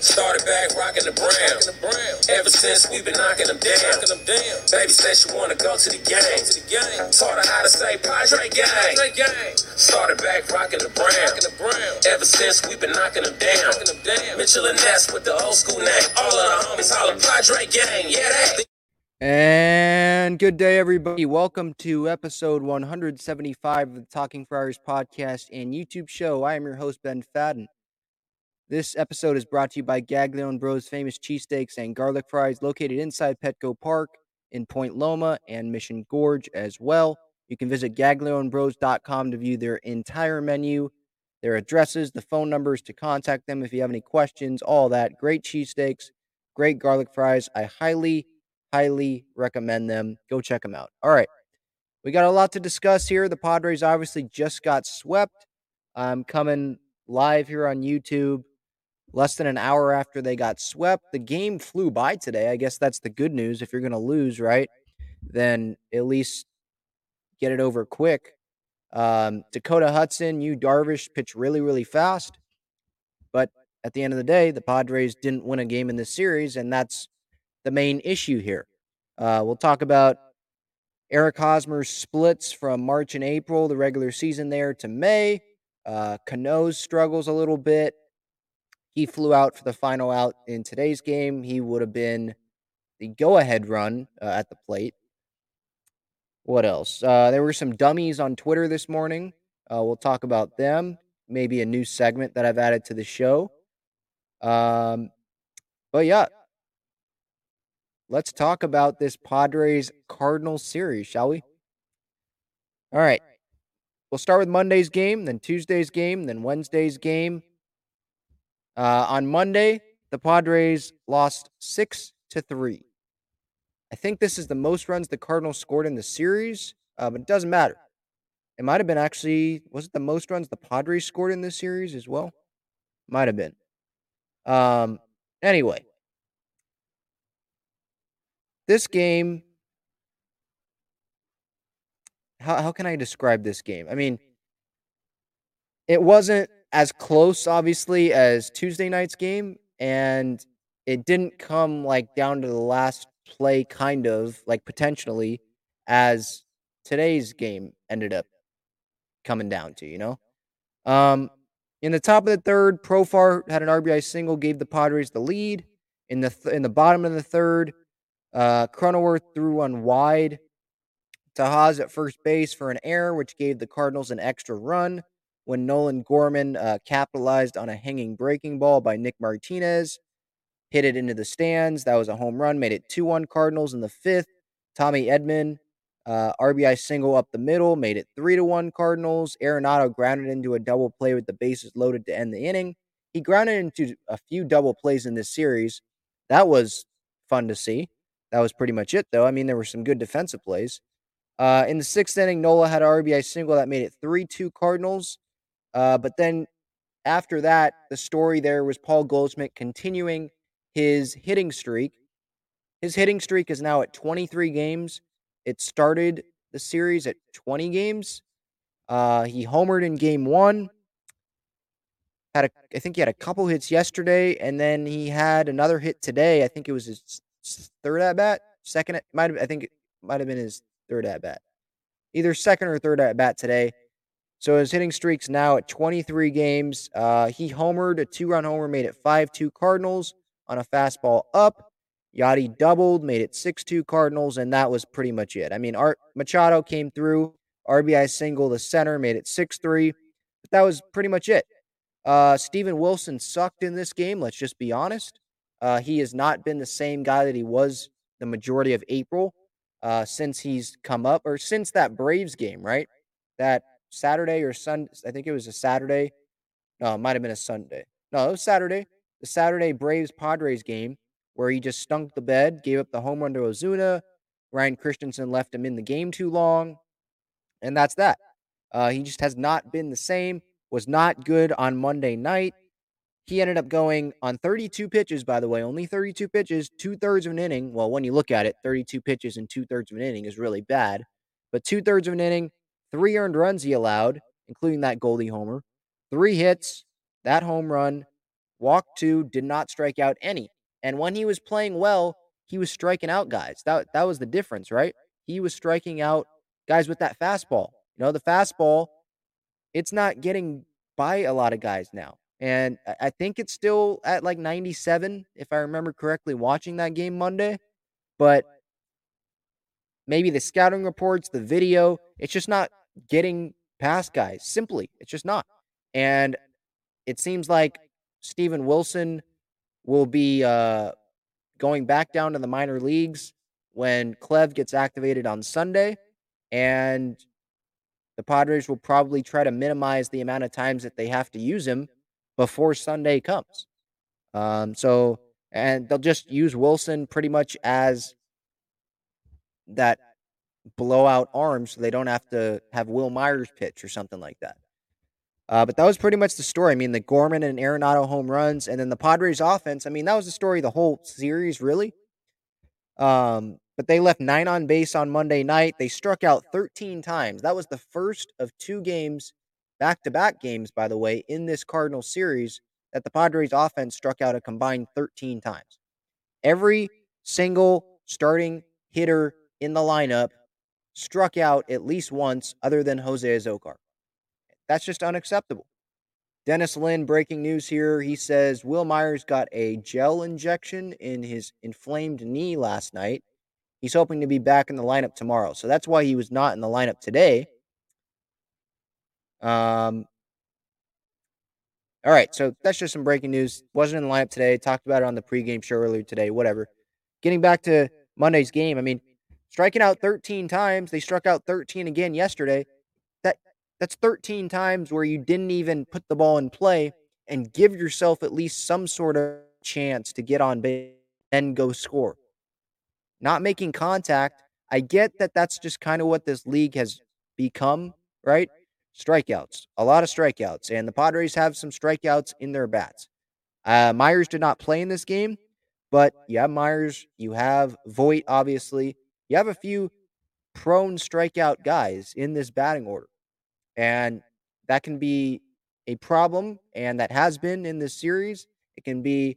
Started back rocking the brown. Ever since we've been knocking them down. Baby said she wanna go to the game. Taught her how to say Padre gang. Started back rocking the brown. Ever since we've been knocking them down. Mitchell and Ness with the old school name. All of the homies holler Padre gang. Yeah, they. And good day, everybody. Welcome to episode 175 of the Talking Friars podcast and YouTube show. I am your host, Ben Fadden. This episode is brought to you by Gaglione Bros famous cheesesteaks and garlic fries located inside Petco Park in Point Loma and Mission Gorge as well. You can visit gaglionebros.com to view their entire menu, their addresses, the phone numbers to contact them if you have any questions, all that. Great cheesesteaks, great garlic fries. I highly highly recommend them. Go check them out. All right. We got a lot to discuss here. The Padres obviously just got swept. I'm coming live here on YouTube less than an hour after they got swept. The game flew by today. I guess that's the good news. If you're going to lose, right, then at least get it over quick. Um, Dakota Hudson, Yu Darvish pitched really, really fast. But at the end of the day, the Padres didn't win a game in this series, and that's the main issue here. Uh, we'll talk about Eric Hosmer's splits from March and April, the regular season there, to May. Uh, Cano's struggles a little bit. He flew out for the final out in today's game. He would have been the go ahead run uh, at the plate. What else? Uh, there were some dummies on Twitter this morning. Uh, we'll talk about them. Maybe a new segment that I've added to the show. Um, but yeah, let's talk about this Padres Cardinals series, shall we? All right. We'll start with Monday's game, then Tuesday's game, then Wednesday's game. Uh, on Monday, the Padres lost six to three. I think this is the most runs the Cardinals scored in the series, uh, but it doesn't matter. It might have been actually was it the most runs the Padres scored in this series as well? Might have been. Um. Anyway, this game how how can I describe this game? I mean, it wasn't as close obviously as Tuesday night's game and it didn't come like down to the last play kind of like potentially as today's game ended up coming down to, you know. Um in the top of the third, Profar had an RBI single, gave the Padres the lead. In the th- in the bottom of the third, uh, Cronenworth threw one wide to Haas at first base for an error, which gave the Cardinals an extra run when Nolan Gorman uh, capitalized on a hanging breaking ball by Nick Martinez, hit it into the stands. That was a home run, made it 2 1 Cardinals in the fifth. Tommy Edman, uh, RBI single up the middle, made it 3 to 1 Cardinals. Arenado grounded into a double play with the bases loaded to end the inning. He grounded into a few double plays in this series. That was fun to see. That was pretty much it, though. I mean, there were some good defensive plays. Uh, in the sixth inning, Nola had an RBI single that made it 3 2 Cardinals. Uh, but then after that, the story there was Paul Goldschmidt continuing his hitting streak. His hitting streak is now at 23 games. It started the series at 20 games. Uh, he homered in game one. Had a, I think he had a couple hits yesterday, and then he had another hit today. I think it was his third at bat, second. Might I think it might have been his third at bat, either second or third at bat today. So his hitting streak's now at 23 games. Uh, he homered a two-run homer, made it 5-2 Cardinals on a fastball up. Yadi doubled, made it 6-2 Cardinals, and that was pretty much it. I mean, Art Machado came through, RBI single to center, made it 6-3. But that was pretty much it. Uh, Steven Wilson sucked in this game. Let's just be honest. Uh, he has not been the same guy that he was the majority of April uh, since he's come up, or since that Braves game, right? That Saturday or Sunday. I think it was a Saturday. No, it might have been a Sunday. No, it was Saturday. The Saturday Braves Padres game where he just stunk the bed, gave up the home run to Ozuna. Ryan Christenson left him in the game too long. And that's that. Uh, he just has not been the same was not good on Monday night. He ended up going on 32 pitches, by the way, only 32 pitches, two thirds of an inning. Well, when you look at it, 32 pitches and two thirds of an inning is really bad. But two thirds of an inning, three earned runs he allowed, including that Goldy homer, three hits, that home run, walked two, did not strike out any. And when he was playing well, he was striking out guys. That that was the difference, right? He was striking out guys with that fastball. You know, the fastball it's not getting by a lot of guys now. And I think it's still at like 97, if I remember correctly, watching that game Monday. But maybe the scouting reports, the video, it's just not getting past guys. Simply, it's just not. And it seems like Steven Wilson will be uh, going back down to the minor leagues when Clev gets activated on Sunday. And the Padres will probably try to minimize the amount of times that they have to use him before Sunday comes. Um, so, and they'll just use Wilson pretty much as that blowout arms so they don't have to have Wil Myers pitch or something like that. Uh, but that was pretty much the story. I mean, the Gorman and Arenado home runs, and then the Padres offense. I mean, that was the story the whole series, really. Um, but they left nine on base on Monday night. They struck out 13 times. That was the first of two games, back to back games, by the way, in this Cardinal series that the Padres offense struck out a combined 13 times. Every single starting hitter in the lineup struck out at least once, other than Jose Azocar. That's just unacceptable. Dennis Lin, breaking news here. He says Wil Myers got a gel injection in his inflamed knee last night He's hoping to be back in the lineup tomorrow. So that's why he was not in the lineup today. Um, all right, so that's just some breaking news. Wasn't in the lineup today. Talked about it on the pregame show earlier today. Whatever. Getting back to Monday's game, I mean, striking out 13 times. They struck out 13 again yesterday. That that's 13 times where you didn't even put the ball in play and give yourself at least some sort of chance to get on base and go score not making contact. I get that that's just kind of what this league has become, right? Strikeouts, a lot of strikeouts, and the Padres have some strikeouts in their bats. Uh, Myers did not play in this game, but you have Myers, you have Voit, obviously. You have a few prone strikeout guys in this batting order. And that can be a problem, and that has been in this series. It can be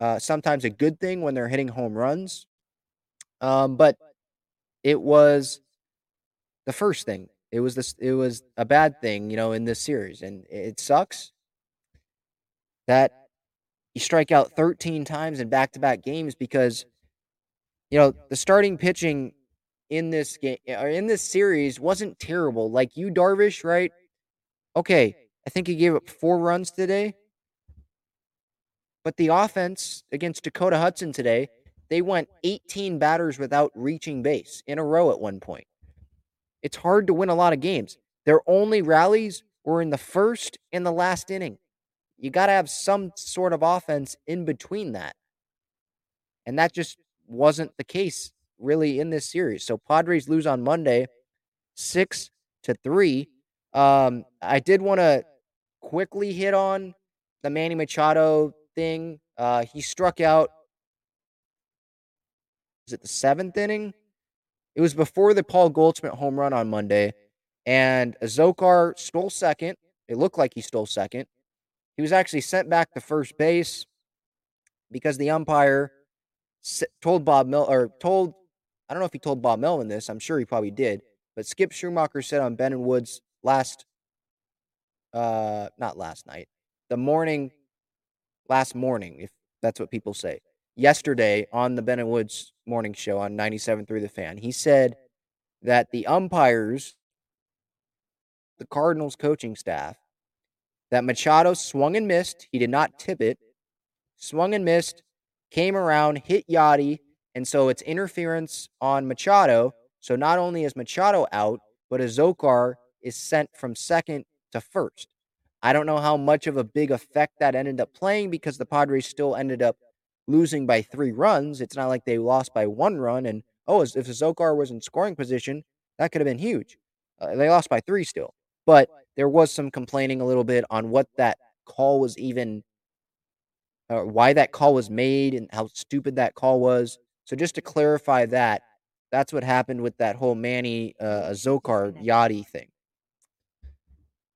uh, sometimes a good thing when they're hitting home runs. Um, but it was the first thing. It was this. It was a bad thing, you know, in this series, and it sucks that you strike out 13 times in back-to-back games because you know the starting pitching in this game or uh, in this series wasn't terrible. Like Yu, Darvish, right? Okay, I think he gave up four runs today. But the offense against Dakota Hudson today they went 18 batters without reaching base in a row at one point. It's hard to win a lot of games. Their only rallies were in the first and the last inning. You got to have some sort of offense in between that. And that just wasn't the case really in this series. So Padres lose on Monday 6 to 3. Um I did want to quickly hit on the Manny Machado thing. Uh he struck out is it the seventh inning? It was before the Paul Goldschmidt home run on Monday, and Azocar stole second. It looked like he stole second. He was actually sent back to first base because the umpire told Bob Mel or told I don't know if he told Bob Melvin this. I'm sure he probably did. But Skip Schumaker said on Ben and Woods last uh, not last night, the morning, last morning, if that's what people say, yesterday on the Ben and Woods morning show on 97 through the fan, he said that the umpires, the Cardinals coaching staff, that Machado swung and missed. He did not tip it, swung and missed, came around, hit Yadi, and so it's interference on Machado. So not only is Machado out, but Azocar is sent from second to first. I don't know how much of a big effect that ended up playing because the Padres still ended up losing by three runs. It's not like they lost by one run. And oh, if Azocar was in scoring position, that could have been huge. Uh, they lost by three still. But there was some complaining a little bit on what that call was even, uh, why that call was made and how stupid that call was. So just to clarify that, that's what happened with that whole Manny uh, Azocar Yadi thing.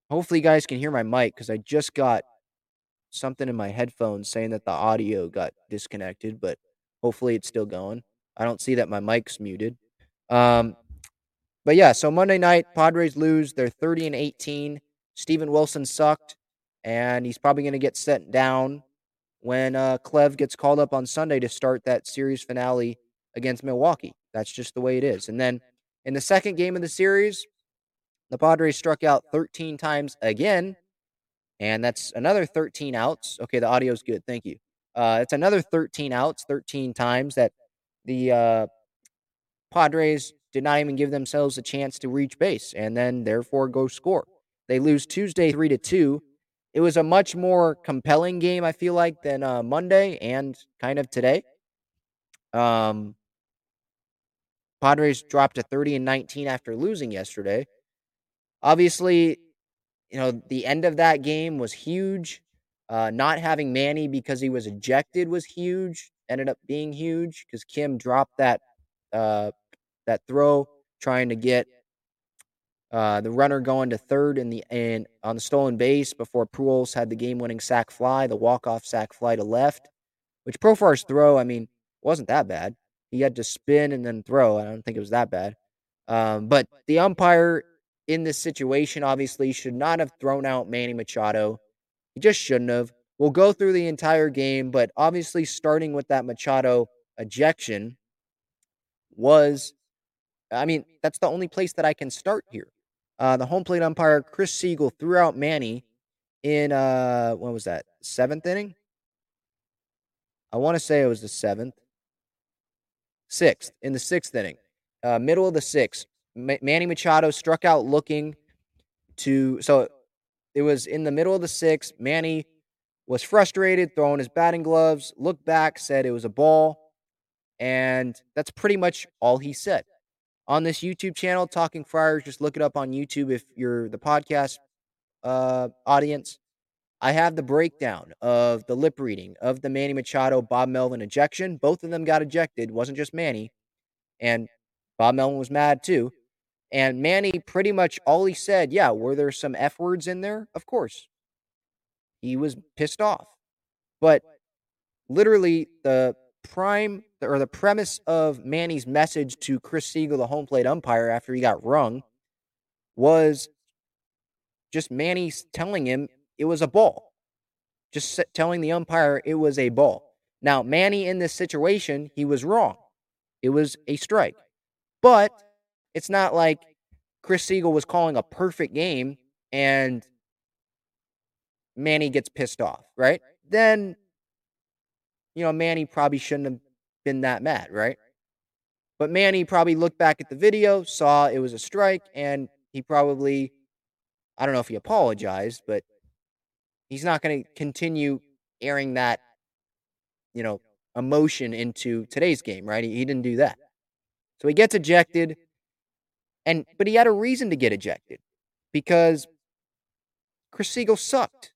Hopefully, you guys can hear my mic because I just got something in my headphones saying that the audio got disconnected, but hopefully it's still going. I don't see that my mic's muted. Um, but yeah, so Monday night, Padres lose. They're 30 and 18. Steven Wilson sucked, and he's probably going to get sent down when uh, Clev gets called up on Sunday to start that series finale against Milwaukee. That's just the way it is. And then in the second game of the series, the Padres struck out 13 times again, and that's another 13 outs. Okay, the audio's good. Thank you. Uh, it's another 13 outs, 13 times that the uh, Padres did not even give themselves a chance to reach base and then therefore go score. They lose Tuesday 3 to 2. It was a much more compelling game, I feel like, than uh, Monday and kind of today. Um, Padres dropped to 30 and 19 after losing yesterday. Obviously, you know, the end of that game was huge. Uh, not having Manny because he was ejected was huge. Ended up being huge because Kim dropped that uh, that throw, trying to get uh, the runner going to third in the and on the stolen base before Pujols had the game-winning sac fly, the walk-off sac fly to left, which Profar's throw, I mean, wasn't that bad. He had to spin and then throw. I don't think it was that bad. Um, but the umpire in this situation obviously should not have thrown out Manny Machado. He just shouldn't have. We'll go through the entire game, but obviously starting with that Machado ejection was I mean, that's the only place that I can start here. Uh, the home plate umpire, Chris Segal, threw out Manny in, uh, what was that, seventh inning? I want to say it was the seventh. Sixth, in the sixth inning. Uh, middle of the sixth. M- Manny Machado struck out looking to, so it was in the middle of the sixth. Manny was frustrated, throwing his batting gloves, looked back, said it was a ball. And that's pretty much all he said on this YouTube channel, Talking Friars. Just look it up on YouTube if you're the podcast uh, audience. I have the breakdown of the lip reading of the Manny Machado Bob Melvin ejection. Both of them got ejected. wasn't just Manny, and Bob Melvin was mad too. And Manny pretty much all he said, yeah, were there some f words in there? Of course. He was pissed off, but literally the prime or the premise of Manny's message to Chris Segal, the home plate umpire, after he got rung, was just Manny telling him it was a ball. Just telling the umpire it was a ball. Now, Manny in this situation, he was wrong. It was a strike. But it's not like Chris Segal was calling a perfect game and Manny gets pissed off, right? Then you know, Manny probably shouldn't have been that mad, right? But Manny probably looked back at the video, saw it was a strike, and he probably, I don't know if he apologized, but he's not going to continue airing that, you know, emotion into today's game, right? He, he didn't do that. So he gets ejected, and but he had a reason to get ejected because Chris Segal sucked.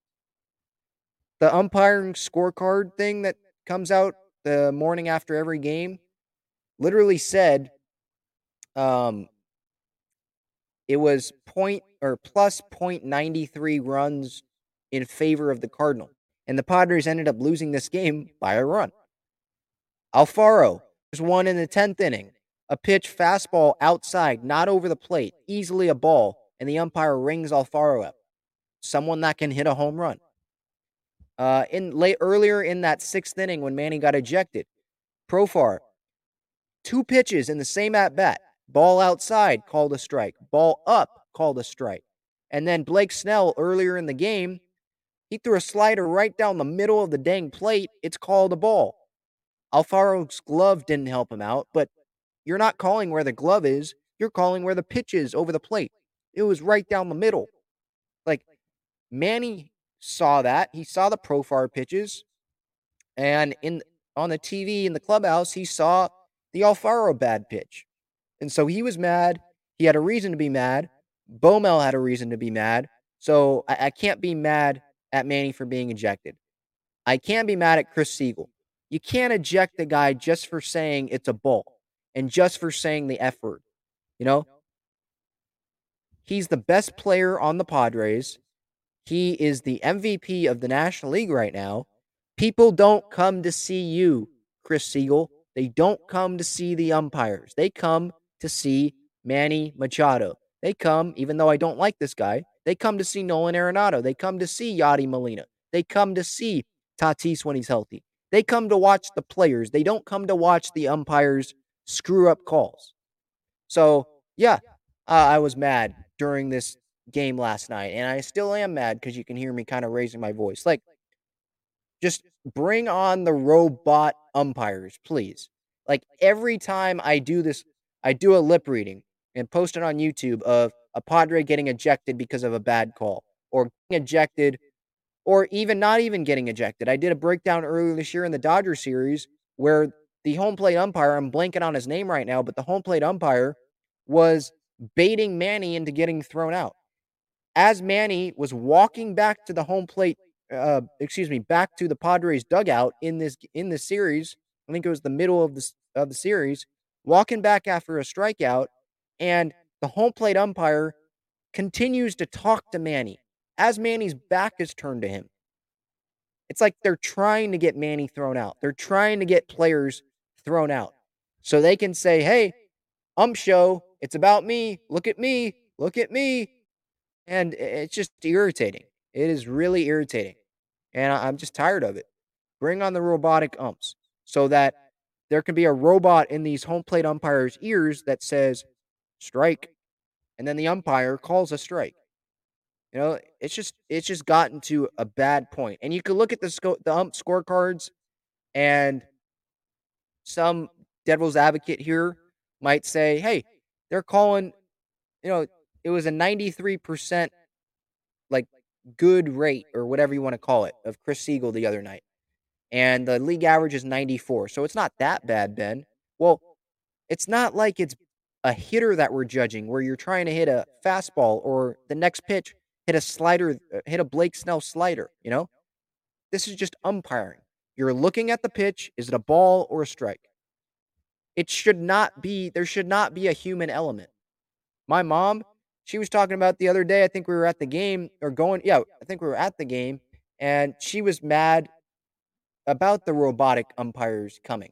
The umpiring scorecard thing that comes out the morning after every game literally said um, it was point or plus point ninety three runs in favor of the Cardinal. And the Padres ended up losing this game by a run. Alfaro was one in the 10th inning. A pitch fastball outside, not over the plate, easily a ball, and the umpire rings Alfaro up. someone that can hit a home run. Uh, in late earlier in that sixth inning when Manny got ejected, Profar, two pitches in the same at bat, ball outside called a strike, ball up called a strike, and then Blake Snell earlier in the game, he threw a slider right down the middle of the dang plate. It's called a ball. Alfaro's glove didn't help him out, but you're not calling where the glove is. You're calling where the pitch is over the plate. It was right down the middle. Like Manny saw that. He saw the Profar pitches. And in on the TV in the clubhouse, he saw the Alfaro bad pitch. And so he was mad. He had a reason to be mad. Bomel had a reason to be mad. So I, I can't be mad at Manny for being ejected. I can be mad at Chris Segal. You can't eject the guy just for saying it's a ball and just for saying the F word. You know, he's the best player on the Padres. He is the MVP of the National League right now. People don't come to see you, Chris Segal. They don't come to see the umpires. They come to see Manny Machado. They come, even though I don't like this guy, they come to see Nolan Arenado. They come to see Yadi Molina. They come to see Tatis when he's healthy. They come to watch the players. They don't come to watch the umpires screw up calls. So, yeah, uh, I was mad during this game last night, and I still am mad because you can hear me kind of raising my voice. Like, just bring on the robot umpires, please. Like, every time I do this, I do a lip reading and post it on YouTube of a Padre getting ejected because of a bad call or getting ejected or even not even getting ejected. I did a breakdown earlier this year in the Dodger series where the home plate umpire, I'm blanking on his name right now, but the home plate umpire was baiting Manny into getting thrown out. As Manny was walking back to the home plate, uh, excuse me, back to the Padres dugout in this in this series, I think it was the middle of the of the series, walking back after a strikeout, and the home plate umpire continues to talk to Manny as Manny's back is turned to him. It's like they're trying to get Manny thrown out. They're trying to get players thrown out so they can say, hey, ump show, it's about me. Look at me. Look at me. And it's just irritating. It is really irritating. And I'm just tired of it. Bring on the robotic umps so that there can be a robot in these home plate umpires' ears that says, strike. And then the umpire calls a strike. You know, it's just it's just gotten to a bad point. And you can look at the sco- the ump scorecards and some devil's advocate here might say, "Hey, they're calling, you know, it was a 93% like good rate or whatever you want to call it of Chris Segal the other night. And the league average is 94. So it's not that bad, Ben. Well, it's not like it's a hitter that we're judging where you're trying to hit a fastball or the next pitch hit a slider, uh, hit a Blake Snell slider, you know? This is just umpiring. You're looking at the pitch. Is it a ball or a strike? It should not be, there should not be a human element. My mom, she was talking about the other day, I think we were at the game or going, yeah, I think we were at the game, and she was mad about the robotic umpires coming.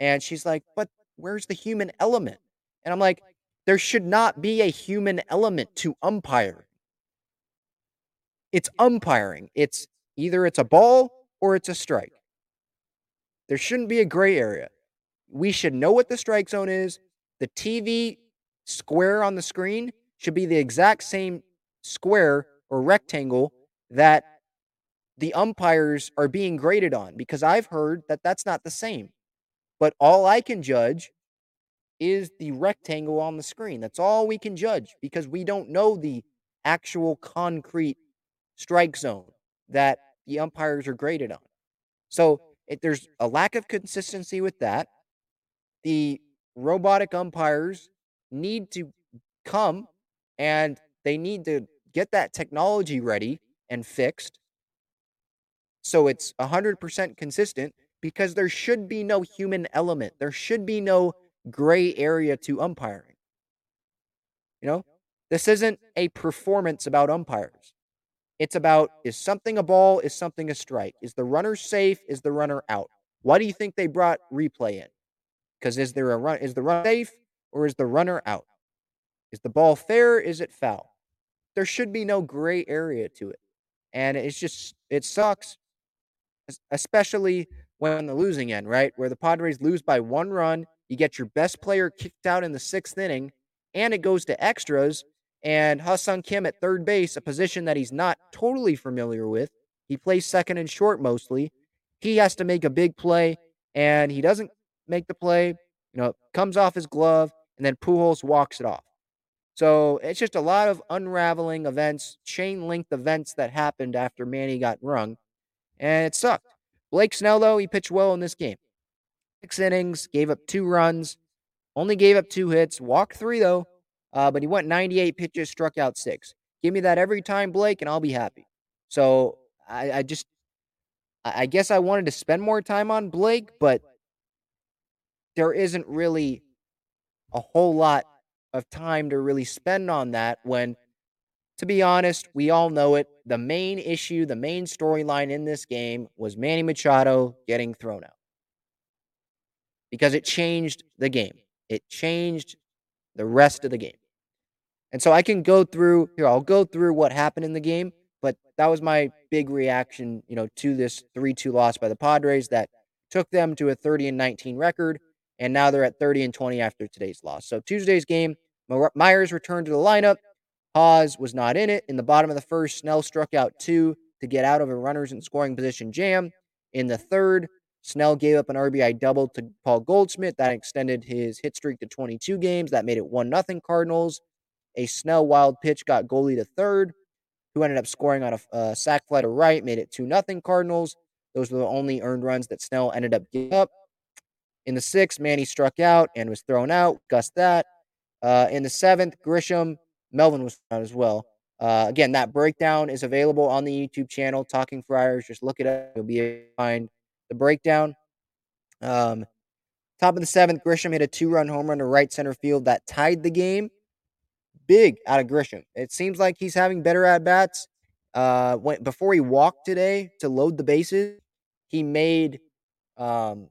And she's like, but where's the human element? And I'm like, there should not be a human element to umpire. It's umpiring. It's either it's a ball or it's a strike. There shouldn't be a gray area. We should know what the strike zone is. The TV square on the screen should be the exact same square or rectangle that the umpires are being graded on because I've heard that that's not the same. But all I can judge is the rectangle on the screen. That's all we can judge because we don't know the actual concrete strike zone that the umpires are graded on. So it, there's a lack of consistency with that. The robotic umpires need to come and they need to get that technology ready and fixed so it's 100% consistent because there should be no human element. There should be no gray area to umpiring. You know, this isn't a performance about umpires. It's about is something a ball, is something a strike? Is the runner safe? Is the runner out? Why do you think they brought replay in? Because is there a run? Is the run safe or is the runner out? Is the ball fair? Is it foul? there should be no gray area to it. And it's just, it sucks, especially when on the losing end, right? Where the Padres lose by one run, you get your best player kicked out in the sixth inning, and it goes to extras. And Ha-Seong Kim at third base, a position that he's not totally familiar with. He plays second and short mostly. He has to make a big play, and he doesn't make the play. You know, comes off his glove, and then Pujols walks it off. So it's just a lot of unraveling events, chain linked events that happened after Manny got rung, and it sucked. Blake Snell, though, he pitched well in this game. Six innings, gave up two runs, only gave up two hits, walked three, though, uh, but he went 98 pitches, struck out six. Give me that every time, Blake, and I'll be happy. So I, I just, I guess I wanted to spend more time on Blake, but there isn't really a whole lot of time to really spend on that when, to be honest, we all know it. The main issue, the main storyline in this game was Manny Machado getting thrown out because it changed the game. It changed the rest of the game. And so I can go through here, I'll go through what happened in the game, but that was my big reaction, you know, to this 3-2 loss by the Padres that took them to a 30 and 19 record and now they're at 30 and 20 after today's loss. So Tuesday's game, Myers returned to the lineup. Hawes was not in it. In the bottom of the first, Snell struck out two to get out of a runners in scoring position jam. In the third, Snell gave up an RBI double to Paul Goldschmidt. That extended his hit streak to 22 games. That made it 1 0 Cardinals. A Snell wild pitch got Goldy to third, who ended up scoring on a, a sac fly to right, made it 2 0 Cardinals. Those were the only earned runs that Snell ended up giving up. In the sixth, Manny struck out and was thrown out. Gus that. Uh, in the seventh, Grisham, Melvin was out as well. Uh, again, that breakdown is available on the YouTube channel, Talking Friars. Just look it up. You'll be able to find the breakdown. Um, top of the seventh, Grisham hit a two run home run to right center field that tied the game. Big out of Grisham. It seems like he's having better at bats. Uh, when, before he walked today to load the bases, he made um,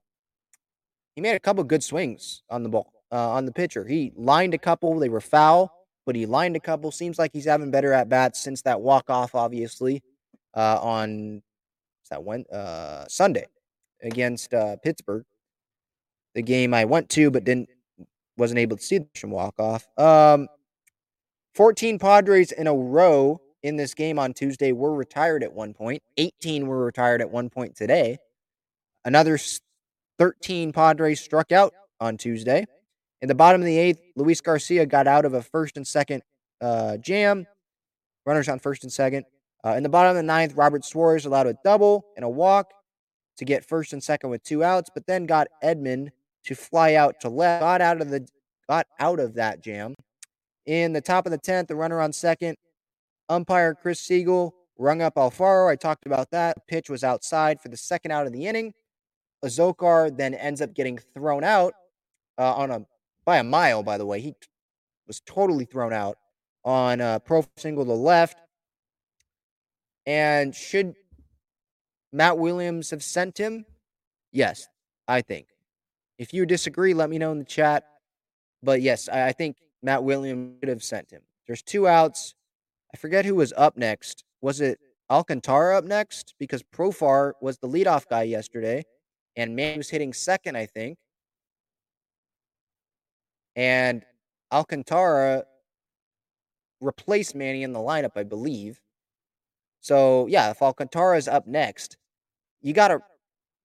he made a couple good swings on the ball, uh, on the pitcher. He lined a couple, they were foul, but he lined a couple. Seems like he's having better at bats since that walk off, obviously, uh, on that went uh, Sunday against uh, Pittsburgh. The game I went to, but didn't wasn't able to see the walk off. Um, 14 Padres in a row in this game on Tuesday were retired at one point. 18 were retired at one point today. Another 13 Padres struck out on Tuesday. In the bottom of the eighth, Luis Garcia got out of a first and second uh, jam. Runners on first and second. Uh, in the bottom of the ninth, Robert Suarez allowed a double and a walk to get first and second with two outs, but then got Edman to fly out to left. Got out of the got out of that jam. In the top of the tenth, the runner on second, umpire Chris Segal rung up Alfaro. I talked about that. Pitch was outside for the second out of the inning. Azocar then ends up getting thrown out uh, on a by a mile. By the way, he was totally thrown out on a pro single to left. And should Matt Williams have sent him? Yes, I think. If you disagree, let me know in the chat. But yes, I, I think Matt Williams should have sent him. There's two outs. I forget who was up next. Was it Alcantara up next? Because Profar was the leadoff guy yesterday and Manny was hitting second, I think. And Alcantara replaced Manny in the lineup, I believe. So yeah, if Alcantara is up next, you got to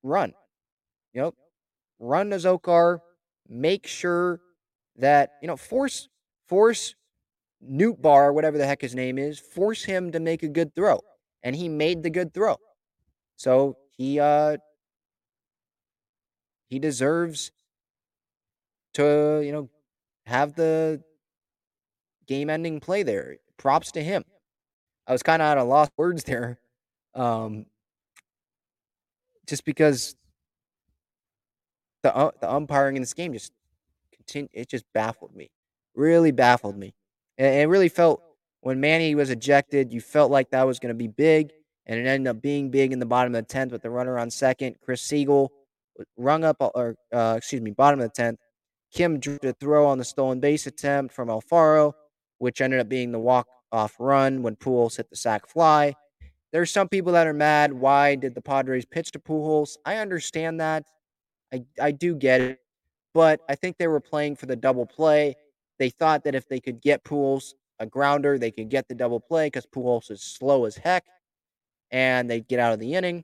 run. You know, run to. Make sure that you know force force Nootbaar, whatever the heck his name is, force him to make a good throw, and he made the good throw. So he uh he deserves to, you know, have the game ending play there. Props to him. I was kind of out of lost words there. Um, just because the uh, the umpiring in this game just continue, it just baffled me. Really baffled me. And it really felt when Manny was ejected, you felt like that was going to be big, and it ended up being big in the bottom of the tenth with the runner on second. Chris Segal rung up, or uh, excuse me, bottom of the tenth. Kim drew a throw on the stolen base attempt from Alfaro, which ended up being the walk off run when Pujols hit the sac fly. There's some people that are mad. Why did the Padres pitch to Pujols? I understand that. I, I do get it. But I think they were playing for the double play. They thought that if they could get Pujols a grounder, they could get the double play because Pujols is slow as heck and they'd get out of the inning.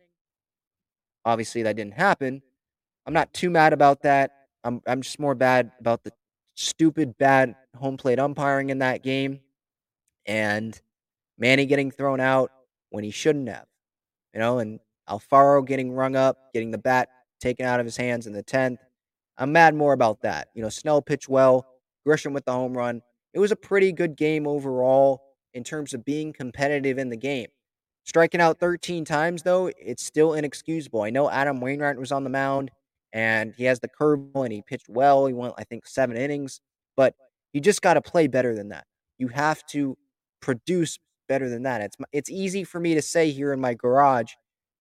Obviously, that didn't happen. I'm not too mad about that. I'm, I'm just more bad about the stupid, bad home plate umpiring in that game and Manny getting thrown out when he shouldn't have, you know, and Alfaro getting rung up, getting the bat taken out of his hands in the 10th. I'm mad more about that. You know, Snell pitched well, Grisham with the home run. It was a pretty good game overall in terms of being competitive in the game. Striking out 13 times, though, it's still inexcusable. I know Adam Wainwright was on the mound and he has the curveball and he pitched well. He went, I think, seven innings, but you just got to play better than that. You have to produce better than that. It's it's easy for me to say here in my garage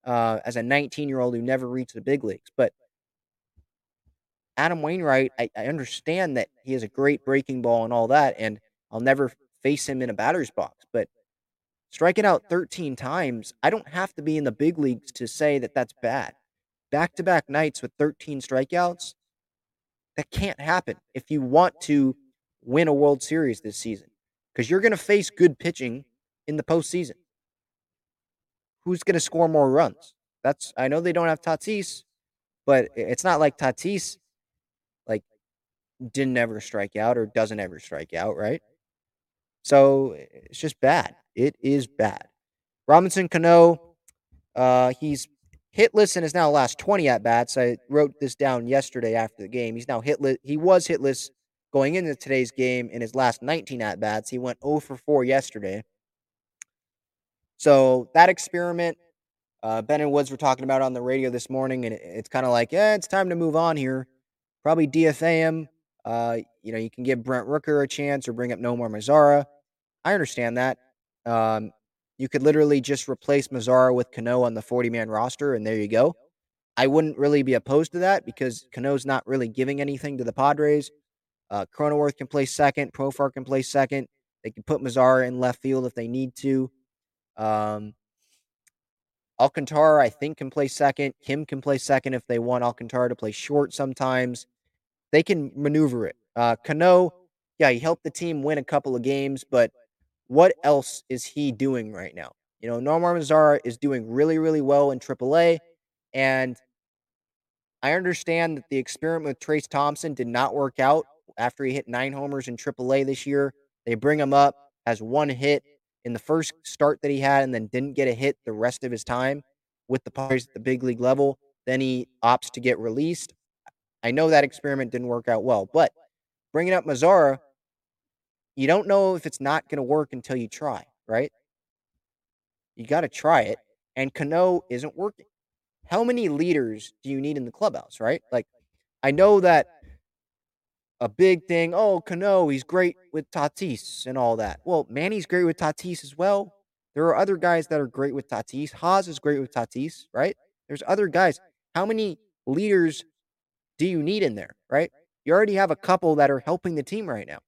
uh, as a 19 year old who never reached the big leagues, but Adam Wainwright, I, I understand that he has a great breaking ball and all that, and I'll never face him in a batter's box, but striking out 13 times, I don't have to be in the big leagues to say that that's bad. Back to back nights with 13 strikeouts, that can't happen if you want to win a World Series this season because you're going to face good pitching in the postseason. Who's going to score more runs? That's I know they don't have Tatis, but it's not like Tatis like didn't ever strike out or doesn't ever strike out, right? So it's just bad. It is bad. Robinson Cano, uh, he's hitless in his now last 20 at bats. I wrote this down yesterday after the game. He's now hitless. He was hitless going into today's game in his last 19 at bats. He went 0 for 4 yesterday. So that experiment, uh, Ben and Woods were talking about on the radio this morning, and it's kind of like, yeah, it's time to move on here. Probably DFA him. Uh, you know, you can give Brent Rooker a chance or bring up Nomar Mazara. I understand that. Um, you could literally just replace Mazara with Cano on the 40 man roster, and there you go. I wouldn't really be opposed to that because Cano's not really giving anything to the Padres. Uh, Cronenworth can play second. Profar can play second. They can put Mazara in left field if they need to. Um, Alcantara, I think, can play second. Kim can play second if they want Alcantara to play short sometimes. They can maneuver it. Uh, Cano, yeah, he helped the team win a couple of games, but what else is he doing right now? You know, Nomar Mazara is doing really, really well in AAA, and I understand that the experiment with Trayce Thompson did not work out after he hit nine homers in AAA this year. They bring him up, has one hit in the first start that he had, and then didn't get a hit the rest of his time with the Padres at the big league level. Then he opts to get released. I know that experiment didn't work out well, but bringing up Mazara, you don't know if it's not going to work until you try, right? You got to try it. And Cano isn't working. How many leaders do you need in the clubhouse, right? Like, I know that a big thing. Oh, Cano, he's great with Tatis and all that. Well, Manny's great with Tatis as well. There are other guys that are great with Tatis. Haas is great with Tatis, right? There's other guys. How many leaders do you need in there, right? You already have a couple that are helping the team right now.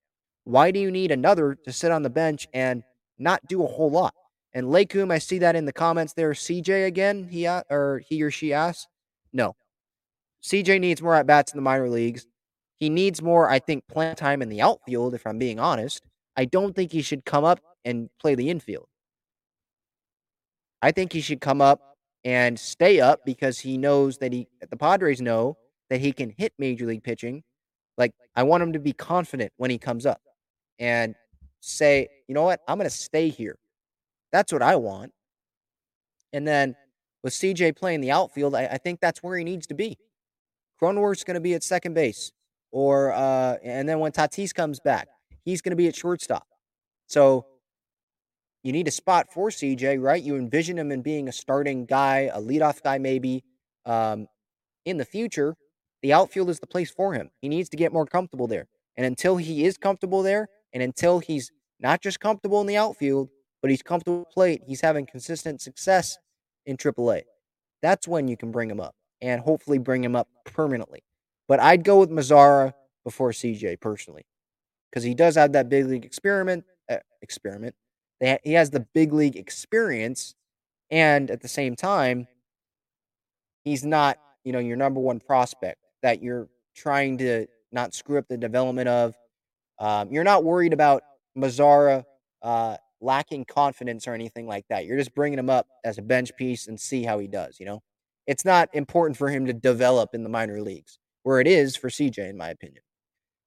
Why do you need another to sit on the bench and not do a whole lot? And Lakum, I see that in the comments there. CJ again, he or he or she asks. No, CJ needs more at bats in the minor leagues. He needs more, I think, plant time in the outfield, if I'm being honest. I don't think he should come up and play the infield. I think he should come up and stay up because he knows that he, the Padres know that he can hit major league pitching. Like, I want him to be confident when he comes up and say, you know what, I'm going to stay here. That's what I want. And then with CJ playing the outfield, I, I think that's where he needs to be. Cronenworth's going to be at second base or uh, and then when Tatis comes back, he's going to be at shortstop. So you need a spot for CJ, right? You envision him in being a starting guy, a leadoff guy, maybe um, in the future. The outfield is the place for him. He needs to get more comfortable there. And until he is comfortable there, and until he's not just comfortable in the outfield, but he's comfortable plate, he's having consistent success in AAA. That's when you can bring him up and hopefully bring him up permanently. But I'd go with Mazara before CJ personally, because he does have that big league experiment, uh, experiment, he has the big league experience, and at the same time, he's not, you know, your number one prospect that you're trying to not screw up the development of. Um, you're not worried about Mazara uh, lacking confidence or anything like that. You're just bringing him up as a bench piece and see how he does. You know, it's not important for him to develop in the minor leagues, where it is for CJ, in my opinion.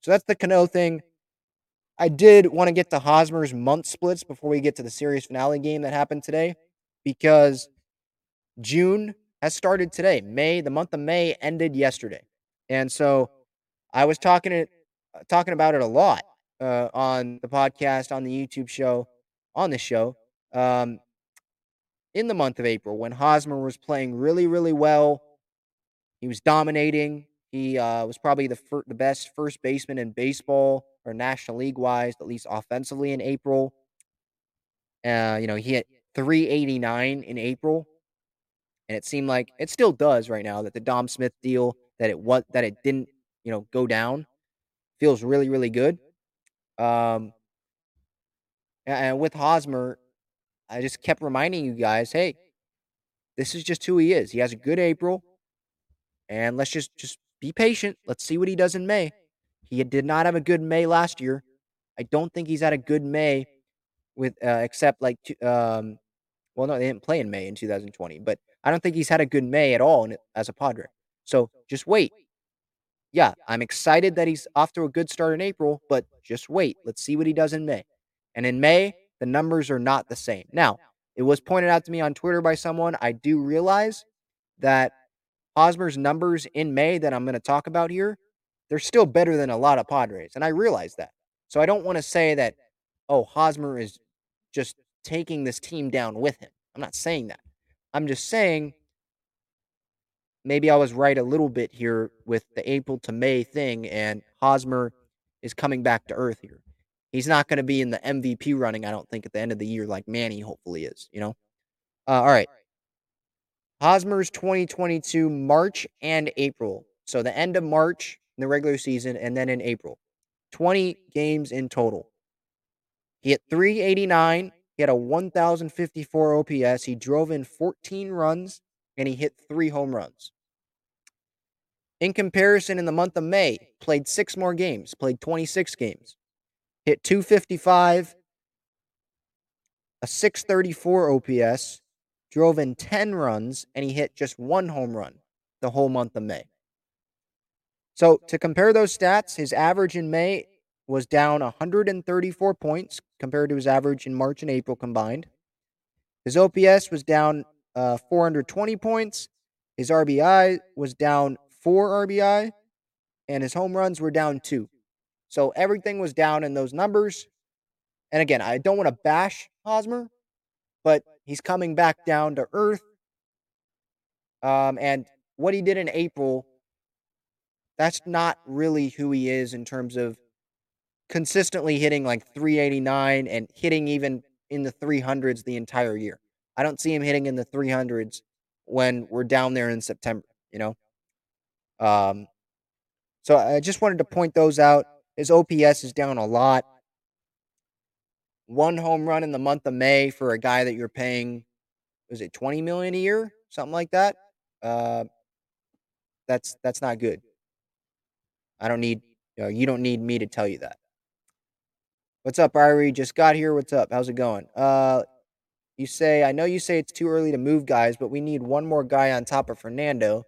So that's the Cano thing. I did want to get to Hosmer's month splits before we get to the series finale game that happened today because June has started today. May, the month of May ended yesterday. And so I was talking it talking about it a lot uh, on the podcast, on the YouTube show, on the show. Um, in the month of April, when Hosmer was playing really, really well, he was dominating. He uh, was probably the fir- the best first baseman in baseball or National League wise, at least offensively in April. Uh, you know, he hit 389 in April, and it seemed like it still does right now that the Dom Smith deal that it was that it didn't you know go down feels really really good. Um, and with Hosmer, I just kept reminding you guys, hey, this is just who he is. He has a good April, and let's just just be patient. Let's see what he does in May. He did not have a good May last year. I don't think he's had a good May with uh, except like um, well, no, they didn't play in May in 2020, but I don't think he's had a good May at all in, as a Padre. So just wait. Yeah, I'm excited that he's off to a good start in April, but just wait. Let's see what he does in May. And in May, the numbers are not the same. Now, it was pointed out to me on Twitter by someone. I do realize that Hosmer's numbers in May that I'm going to talk about here, they're still better than a lot of Padres. And I realize that. So I don't want to say that, oh, Hosmer is just taking this team down with him. I'm not saying that. I'm just saying maybe I was right a little bit here with the April to May thing, and Hosmer is coming back to earth here. He's not going to be in the MVP running, I don't think, at the end of the year like Manny hopefully is, you know? Uh, all right. Hosmer's 2022 March and April. So the end of March in the regular season and then in April. 20 games in total. He hit 389. He had a 1,054 OPS. He drove in 14 runs and he hit three home runs. In comparison, in the month of May, played six more games, played 26 games, hit 255, a 634 OPS, drove in 10 runs, and he hit just one home run the whole month of May. So, to compare those stats, his average in May was down 134 points compared to his average in March and April combined. His OPS was down uh, 420 points. His RBI was down four RBI, and his home runs were down two. So everything was down in those numbers. And again, I don't want to bash Hosmer, but he's coming back down to earth. Um, and what he did in April, that's not really who he is in terms of consistently hitting like 389 and hitting even in the 300s the entire year. I don't see him hitting in the 300s when we're down there in September, you know? Um, so I just wanted to point those out. His OPS is down a lot. One home run in the month of May for a guy that you're paying, was it 20 million a year? Something like that. Uh, that's that's not good. I don't need you, know, you don't need me to tell you that. What's up, Irie? Just got here. What's up? How's it going? Uh, you say, I know you say it's too early to move guys, but we need one more guy on top of Fernando.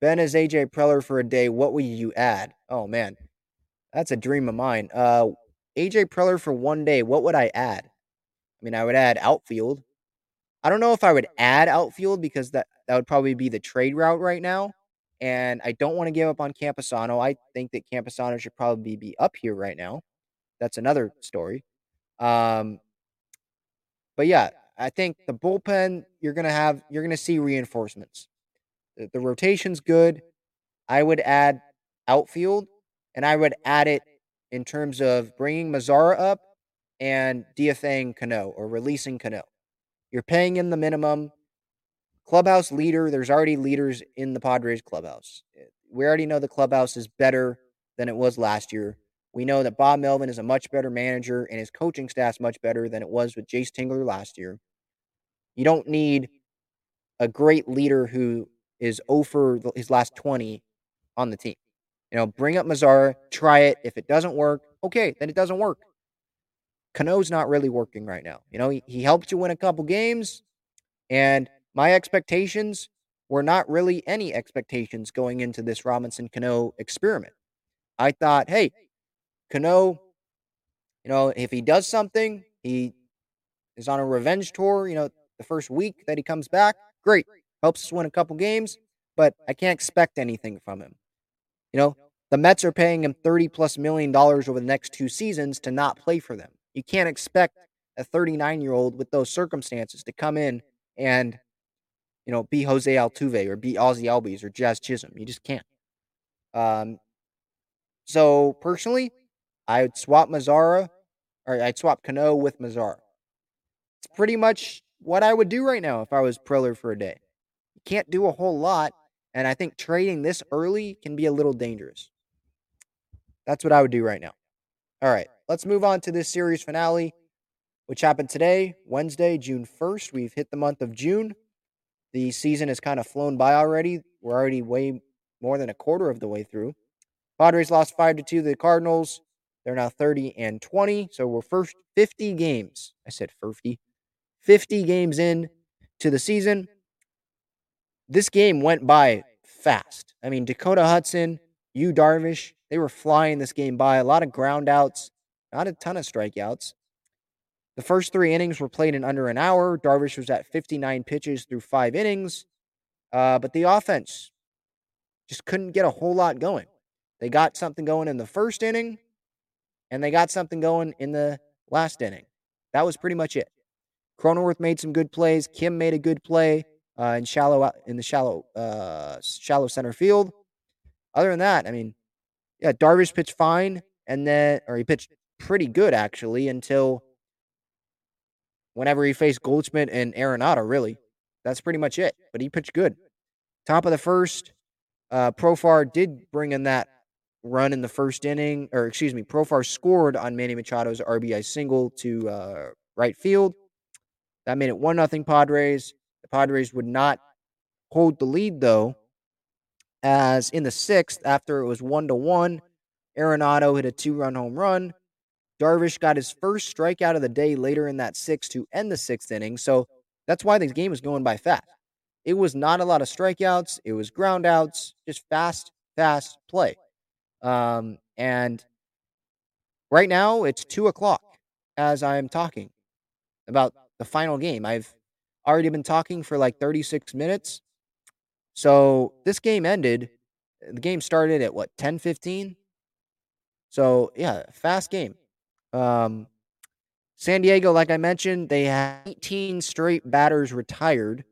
Ben is AJ Preller for a day. What will you add? Oh man, that's a dream of mine. Uh, AJ Preller for one day. What would I add? I mean, I would add outfield. I don't know if I would add outfield because that that would probably be the trade route right now. And I don't want to give up on Campusano. I think that Campusano should probably be up here right now. That's another story. Um, but yeah, I think the bullpen you're gonna have you're gonna see reinforcements. The, rotation's good. I would add outfield, and I would add it in terms of bringing Mazara up and DFAing Cano or releasing Cano. You're paying him the minimum. Clubhouse leader, there's already leaders in the Padres clubhouse. We already know the clubhouse is better than it was last year. We know that Bob Melvin is a much better manager and his coaching staff's much better than it was with Jayce Tingler last year. You don't need a great leader who is over his last 20 on the team. You know, bring up Mazara, try it. If it doesn't work, okay, then it doesn't work. Cano's not really working right now. You know, he, he helped you win a couple games, and my expectations were not really any expectations going into this Robinson Cano experiment. I thought, hey, Cano, you know, if he does something, he is on a revenge tour, you know, the first week that he comes back, great. Helps us win a couple games, but I can't expect anything from him. You know, the Mets are paying him 30 plus million dollars over the next two seasons to not play for them. You can't expect a 39 year old with those circumstances to come in and, you know, be Jose Altuve or be Ozzie Albies or Jazz Chisholm. You just can't. Um, so personally, I would swap Mazara or I'd swap Cano with Mazara. It's pretty much what I would do right now if I was Preller for a day. Can't do a whole lot, and I think trading this early can be a little dangerous. That's what I would do right now. All right, let's move on to this series finale, which happened today, Wednesday, June 1st. We've hit the month of June. The season has kind of flown by already. We're already way more than a quarter of the way through. Padres lost 5 to 2 to the Cardinals. They're now 30 and 20. So we're first 50 games. I said 50. 50 games in to the season. This game went by fast. I mean, Dakota Hudson, Yu Darvish, they were flying this game by. A lot of ground outs, not a ton of strikeouts. The first three innings were played in under an hour. Darvish was at 59 pitches through five innings. Uh, but the offense just couldn't get a whole lot going. They got something going in the first inning, and they got something going in the last inning. That was pretty much it. Cronenworth made some good plays. Kim made a good play uh, in shallow in the shallow uh, shallow center field. Other than that, I mean, yeah, Darvish pitched fine, and then or he pitched pretty good actually until whenever he faced Goldschmidt and Arenado. Really, that's pretty much it. But he pitched good. Top of the first, uh, Profar did bring in that run in the first inning, or excuse me, Profar scored on Manny Machado's RBI single to uh, right field. That made it 1 nothing Padres. The Padres would not hold the lead, though, as in the sixth, after it was 1 to 1, Arenado hit a two run home run. Darvish got his first strikeout of the day later in that sixth to end the sixth inning. So that's why this game was going by fast. It was not a lot of strikeouts, it was groundouts, just fast, fast play. Um, and right now it's two o'clock as I'm talking about the final game. I've already been talking for like 36 minutes. So this game ended. The game started at what 10 15. So yeah, fast game. Um, San Diego, like I mentioned, they had 18 straight batters retired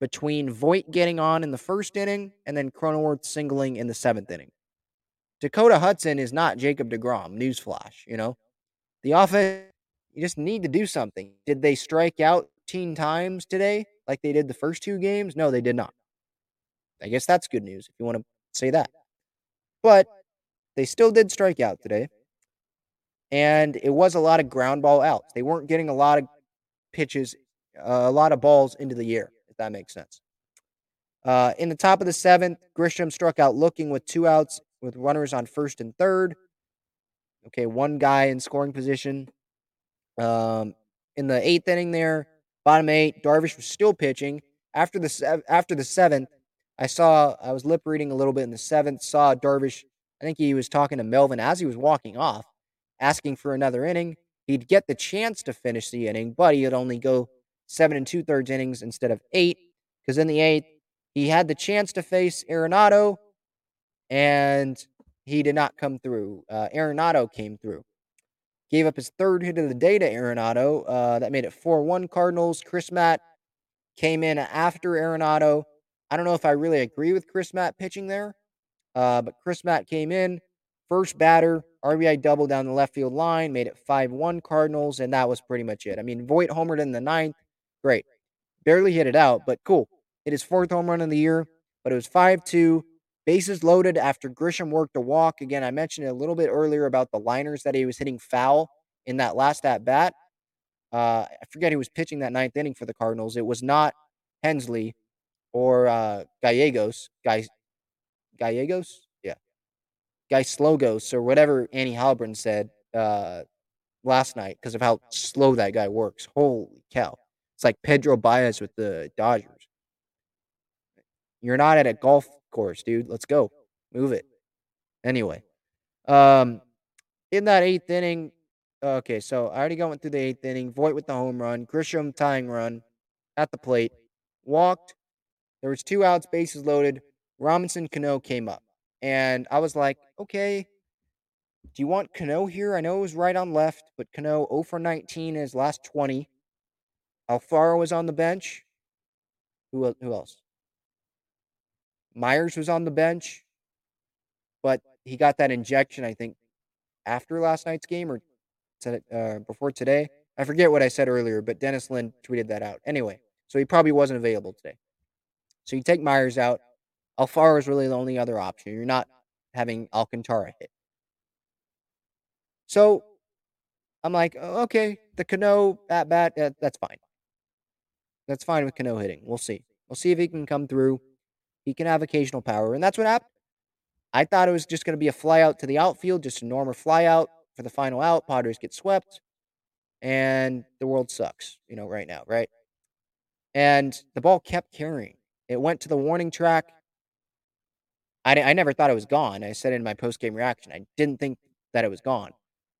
between Voit getting on in the first inning and then Cronenworth singling in the seventh inning. Dakota Hudson is not Jacob DeGrom. Newsflash, you know. The offense you just need to do something. Did they strike out 18 times today like they did the first two games? No, they did not. I guess that's good news if you want to say that. But they still did strike out today. And it was a lot of ground ball outs. They weren't getting a lot of pitches, uh, a lot of balls into the air, if that makes sense. Uh, in the top of the seventh, Grisham struck out looking with two outs with runners on first and third. Okay, one guy in scoring position. Um, in the eighth inning, there, bottom eight, Darvish was still pitching. After the after the seventh, I saw I was lip reading a little bit in the seventh. Saw Darvish. I think he was talking to Melvin as he was walking off, asking for another inning. He'd get the chance to finish the inning, but he'd only go seven and two thirds innings instead of eight. Because in the eighth, he had the chance to face Arenado, and he did not come through. Uh, Arenado came through. Gave up his third hit of the day to Arenado. Uh, that made it 4 1 Cardinals. Crismatt came in after Arenado. I don't know if I really agree with Crismatt pitching there, uh, but Crismatt came in, first batter, RBI double down the left field line, made it 5 1 Cardinals, and that was pretty much it. I mean, Voit homered in the ninth. Great. Barely hit it out, but cool. It is fourth home run of the year, but it was 5 2. Bases loaded after Grisham worked a walk. Again, I mentioned a little bit earlier about the liners that he was hitting foul in that last at bat. Uh, I forget who was pitching that ninth inning for the Cardinals. It was not Helsley or uh, Gallegos. Guy, Gallegos? Yeah. Guy Slogos or whatever Annie Heilbrunn said uh, last night because of how slow that guy works. Holy cow. It's like Pedro Baez with the Dodgers. You're not at a golf course, dude. Let's go. Move it. Anyway, um, in that eighth inning, okay, so I already went through the eighth inning. Voit with the home run, Grisham tying run at the plate, walked. There was two outs, bases loaded. Robinson Cano came up, and I was like, okay, do you want Cano here? I know it was right on left, but Cano 0 for 19 in his last 20. Alfaro was on the bench. Who who else? Myers was on the bench, but he got that injection, I think, after last night's game or uh, before today. I forget what I said earlier, but Dennis Lin tweeted that out. Anyway, so he probably wasn't available today. So you take Myers out. Alfaro is really the only other option. You're not having Alcantara hit. So I'm like, oh, okay, the Cano at bat, uh, that's fine. That's fine with Cano hitting. We'll see. We'll see if he can come through. He can have occasional power, and that's what happened. I thought it was just going to be a fly out to the outfield, just a normal fly out for the final out. Padres get swept, and the world sucks, you know, right now, right? And the ball kept carrying. It went to the warning track. I, I never thought it was gone. I said in my post game reaction, I didn't think that it was gone.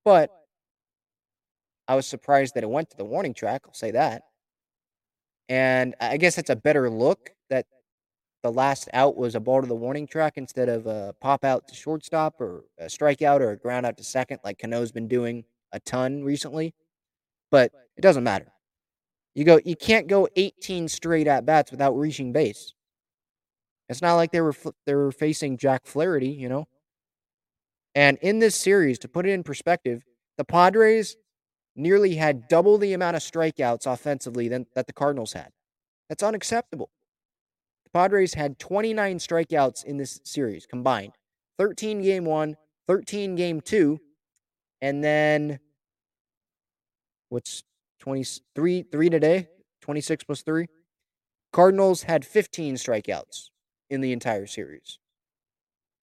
But I was surprised that it went to the warning track. I'll say that. And I guess it's a better look the last out was a ball to the warning track instead of a pop out to shortstop or a strikeout or a ground out to second, like Cano's been doing a ton recently. But it doesn't matter. You go. You can't go 18 straight at bats without reaching base. It's not like they were they were facing Jack Flaherty, you know. And in this series, to put it in perspective, the Padres nearly had double the amount of strikeouts offensively than that the Cardinals had. That's unacceptable. Padres had 29 strikeouts in this series combined 13 game one, 13 game two, and then what's 23 three today? 26 plus three. Cardinals had 15 strikeouts in the entire series.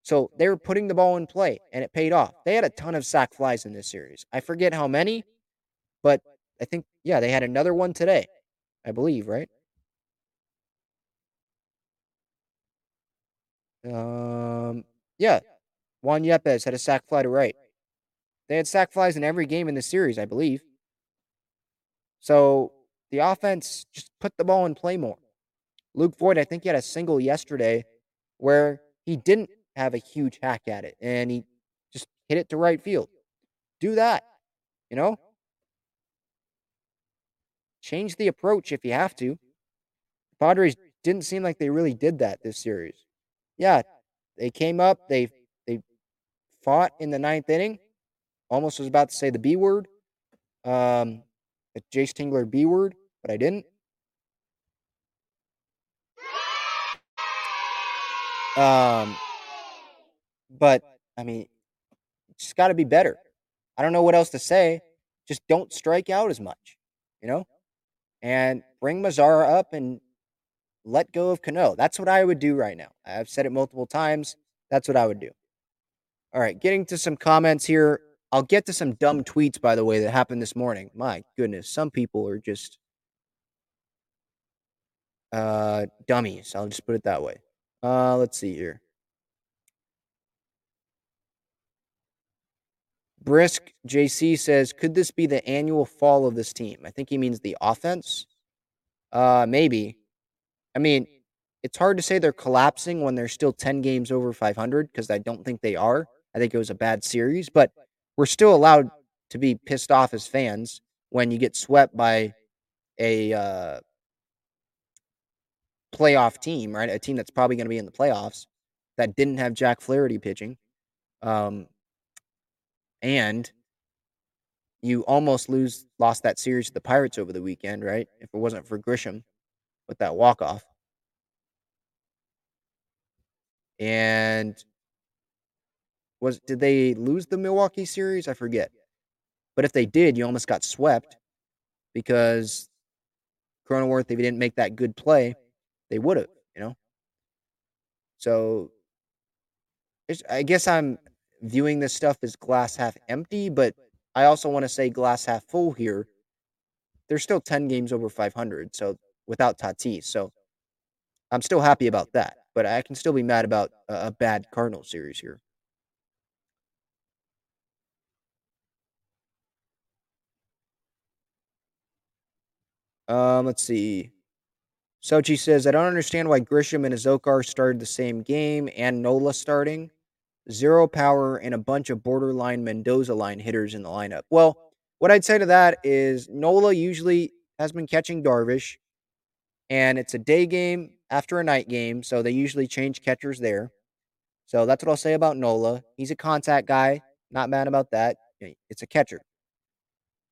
So they were putting the ball in play and it paid off. They had a ton of sac flies in this series. I forget how many, but I think, yeah, they had another one today, I believe, right? Um, yeah, Juan Yepez had a sac fly to right. They had sac flies in every game in the series, I believe. So the offense just put the ball in play more. Luke Voit, I think he had a single yesterday where he didn't have a huge hack at it and he just hit it to right field. Do that, you know? Change the approach if you have to. The Padres didn't seem like they really did that this series. Yeah, they came up, they they fought in the ninth inning. Almost was about to say the B word. Um, the Jayce Tingler B word, but I didn't. Um, but I mean, it's got to be better. I don't know what else to say. Just don't strike out as much, you know? And bring Mazara up and let go of Cano. That's what I would do right now. I've said it multiple times. That's what I would do. All right, getting to some comments here. I'll get to some dumb tweets, by the way, that happened this morning. My goodness, some people are just uh, dummies. I'll just put it that way. Uh, let's see here. Brisk JC says, could this be the annual fall of this team? I think he means the offense. Uh, maybe. I mean, it's hard to say they're collapsing when they're still 10 games over 500 because I don't think they are. I think it was a bad series, but we're still allowed to be pissed off as fans when you get swept by a uh, playoff team, right? A team that's probably going to be in the playoffs that didn't have Jack Flaherty pitching. Um, and you almost lose lost that series to the Pirates over the weekend, right? If it wasn't for Grisham with that walk off. And was did they lose the Milwaukee series? I forget. But if they did, you almost got swept because Cronenworth, if he didn't make that good play, they would have, you know. So I guess I'm viewing this stuff as glass half empty, but I also want to say glass half full here. There's still 10 games over 500, so without Tatis. So I'm still happy about that, but I can still be mad about a, bad Cardinal series here. Um, let's see. Sochi says, I don't understand why Grisham and Azocar started the same game and Nola starting. Zero power and a bunch of borderline Mendoza line hitters in the lineup. Well, what I'd say to that is Nola usually has been catching Darvish, and it's a day game after a night game, so they usually change catchers there. So that's what I'll say about Nola. He's a contact guy. Not mad about that. It's a catcher.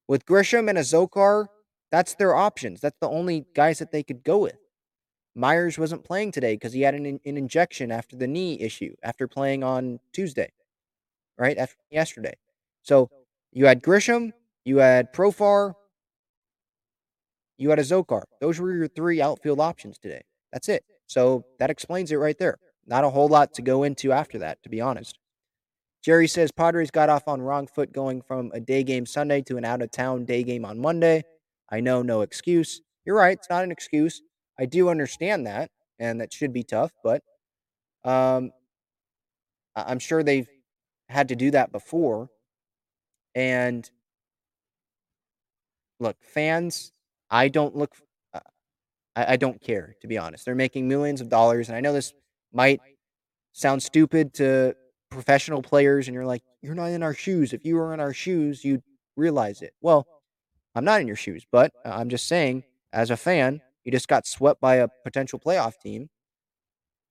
With Grisham and Azocar, that's their options. That's the only guys that they could go with. Myers wasn't playing today because he had an, an injection after the knee issue after playing on Tuesday, right? After yesterday. So you had Grisham, you had Profar, you had Azocar. Those were your three outfield options today. That's it. So that explains it right there. Not a whole lot to go into after that, to be honest. Jerry says Padres got off on wrong foot going from a day game Sunday to an out of town day game on Monday. I know, no excuse. You're right. It's not an excuse. I do understand that, and that should be tough, but um, I'm sure they've had to do that before. And look, fans, I don't look, I, I don't care, to be honest. They're making millions of dollars, and I know this might sound stupid to professional players, and you're like, you're not in our shoes. If you were in our shoes, you'd realize it. Well, I'm not in your shoes, but uh, I'm just saying, as a fan, you just got swept by a potential playoff team.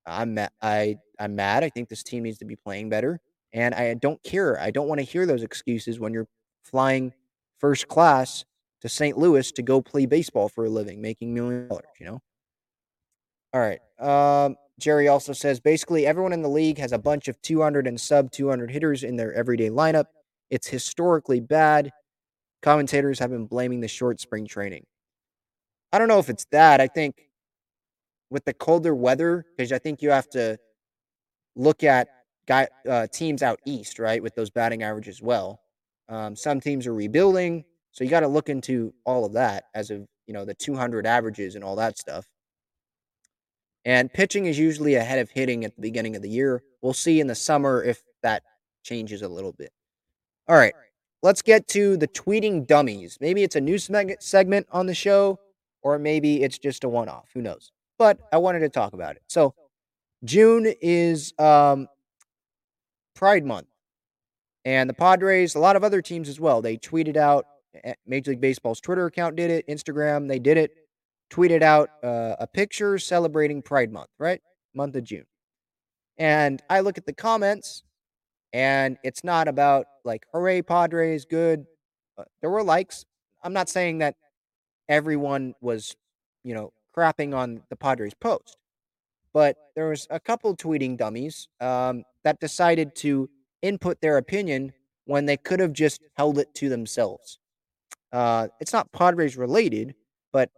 I'm ma- I I'm mad. I think this team needs to be playing better, and I don't care. I don't want to hear those excuses when you're flying first class to St. Louis to go play baseball for a living, making million dollars. You know. All right. Um, Jerry also says basically everyone in the league has a bunch of 200 and sub 200 hitters in their everyday lineup. It's historically bad. Commentators have been blaming the short spring training. I don't know if it's that. I think with the colder weather, because I think you have to look at guy uh, teams out east, right, with those batting averages well. Um, some teams are rebuilding, so you got to look into all of that as of you know the 200 averages and all that stuff. And pitching is usually ahead of hitting at the beginning of the year. We'll see in the summer if that changes a little bit. All right let's get to the tweeting dummies. Maybe it's a new segment on the show, or maybe it's just a one off. Who knows? But I wanted to talk about it. So, June is um, Pride Month. And the Padres, a lot of other teams as well, they tweeted out, Major League Baseball's Twitter account did it, Instagram, they did it, tweeted out uh, a picture celebrating Pride Month, right? Month of June. And I look at the comments and it's not about like, hooray, Padres, good. Uh, there were likes. I'm not saying that everyone was, you know, crapping on the Padres post, but there was a couple tweeting dummies um, that decided to input their opinion when they could have just held it to themselves. Uh, it's not Padres related, but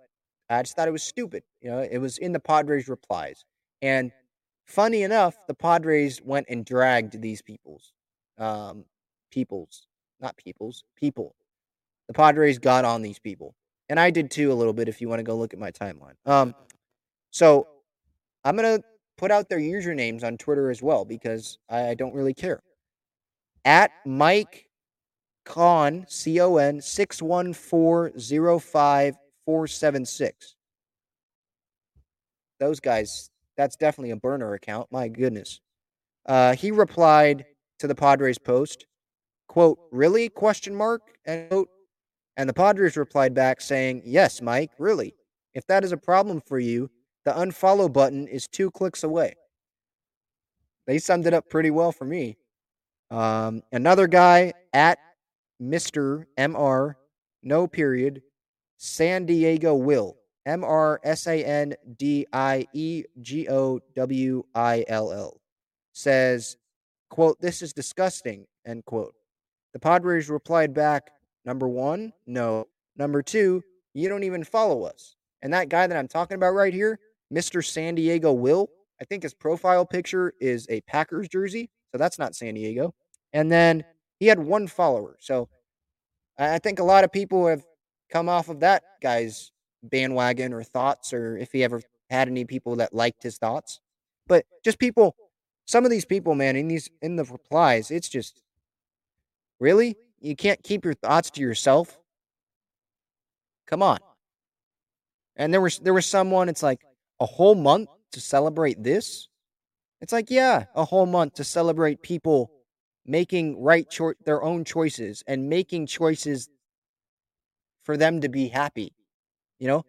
I just thought it was stupid. You know, it was in the Padres replies. And funny enough, the Padres went and dragged these people's um, peoples, not peoples, people. The Padres got on these people, and I did too a little bit. If you want to go look at my timeline, um, so I'm gonna put out their usernames on Twitter as well because I, I don't really care. At Mike Con C O N six one four zero five four seven six. Those guys that's definitely a burner account. My goodness. Uh, he replied to the Padres post, quote, really? Question mark. And quote. And the Padres replied back saying, Yes, Mike, really. If that is a problem for you, the unfollow button is two clicks away. They summed it up pretty well for me. Um, another guy at Mr. MR, no period, San Diego Will. M R S A N D I E G O W I L L. says, quote, this is disgusting, end quote. The Padres replied back, number one, no. Number two, you don't even follow us. And that guy that I'm talking about right here, Mr. San Diego Will, I think his profile picture is a Packers jersey. So that's not San Diego. And then he had one follower. So I think a lot of people have come off of that guy's bandwagon or thoughts, or if he ever had any people that liked his thoughts. But just people, some of these people, man, in these in the replies, it's just really you can't keep your thoughts to yourself. Come on. And there was there was someone. It's like a whole month to celebrate this. It's like yeah, a whole month to celebrate people making right cho- their own choices and making choices for them to be happy. You know,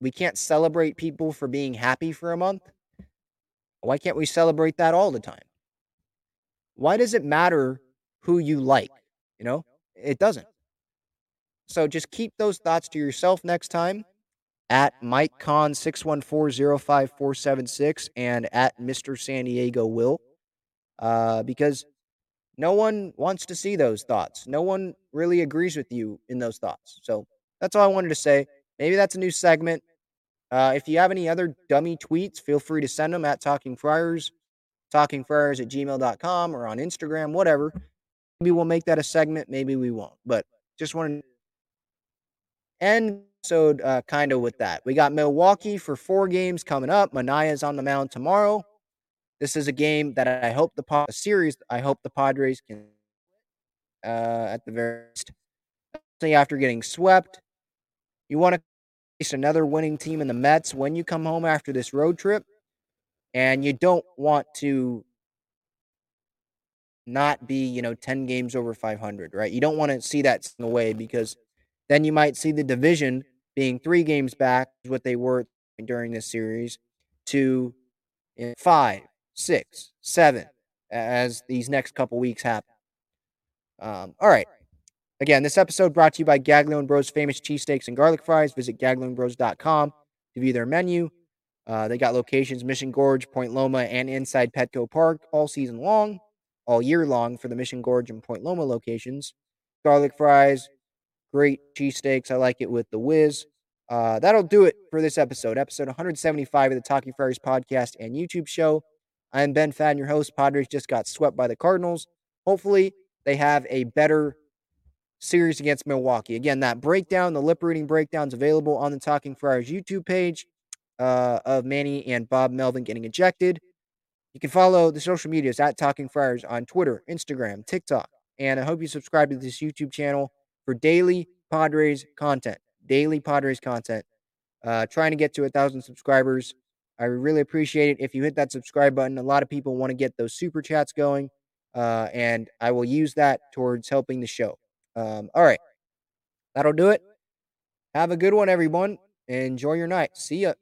we can't celebrate people for being happy for a month. Why can't we celebrate that all the time? Why does it matter who you like? You know, it doesn't. So just keep those thoughts to yourself next time at Mike Con 614-05476 and at Mr. San Diego Will. Uh, because no one wants to see those thoughts. No one really agrees with you in those thoughts. So that's all I wanted to say. Maybe that's a new segment. Uh, if you have any other dummy tweets, feel free to send them at Talking Friars, talkingfriars at gmail.com or on Instagram, whatever. Maybe we'll make that a segment. Maybe we won't. But just wanted to end episode uh, kind of with that. We got Milwaukee for four games coming up. Manaea's on the mound tomorrow. This is a game that I hope the a series. I hope the Padres can uh, at the very least. After getting swept, you want to face another winning team in the Mets when you come home after this road trip, and you don't want to not be you know 10 games over 500 right you don't want to see that away because then you might see the division being three games back what they were during this series to five six, seven as these next couple weeks happen. Um, all right. Again, this episode brought to you by Gaglione Bros famous cheesesteaks and garlic fries. Visit gaglionebros.com to view their menu. Uh, they got locations Mission Gorge, Point Loma, and inside Petco Park all season long, all year long for the Mission Gorge and Point Loma locations. Garlic fries, great cheesesteaks. I like it with the whiz. Uh, that'll do it for this episode, episode 175 of the Talking Friars podcast and YouTube show. I'm Ben Fadden, your host. Padres just got swept by the Cardinals. Hopefully, they have a better series against Milwaukee. Again, that breakdown, the lip reading breakdown, is available on the Talking Friars YouTube page uh, of Manny and Bob Melvin getting ejected. You can follow the social medias at Talking Friars on Twitter, Instagram, TikTok. And I hope you subscribe to this YouTube channel for daily Padres content. Daily Padres content. Uh, trying to get to a thousand subscribers. I really appreciate it if you hit that subscribe button. A lot of people want to get those super chats going, uh, and I will use that towards helping the show. Um, all right, that'll do it. Have a good one, everyone. Enjoy your night. See ya.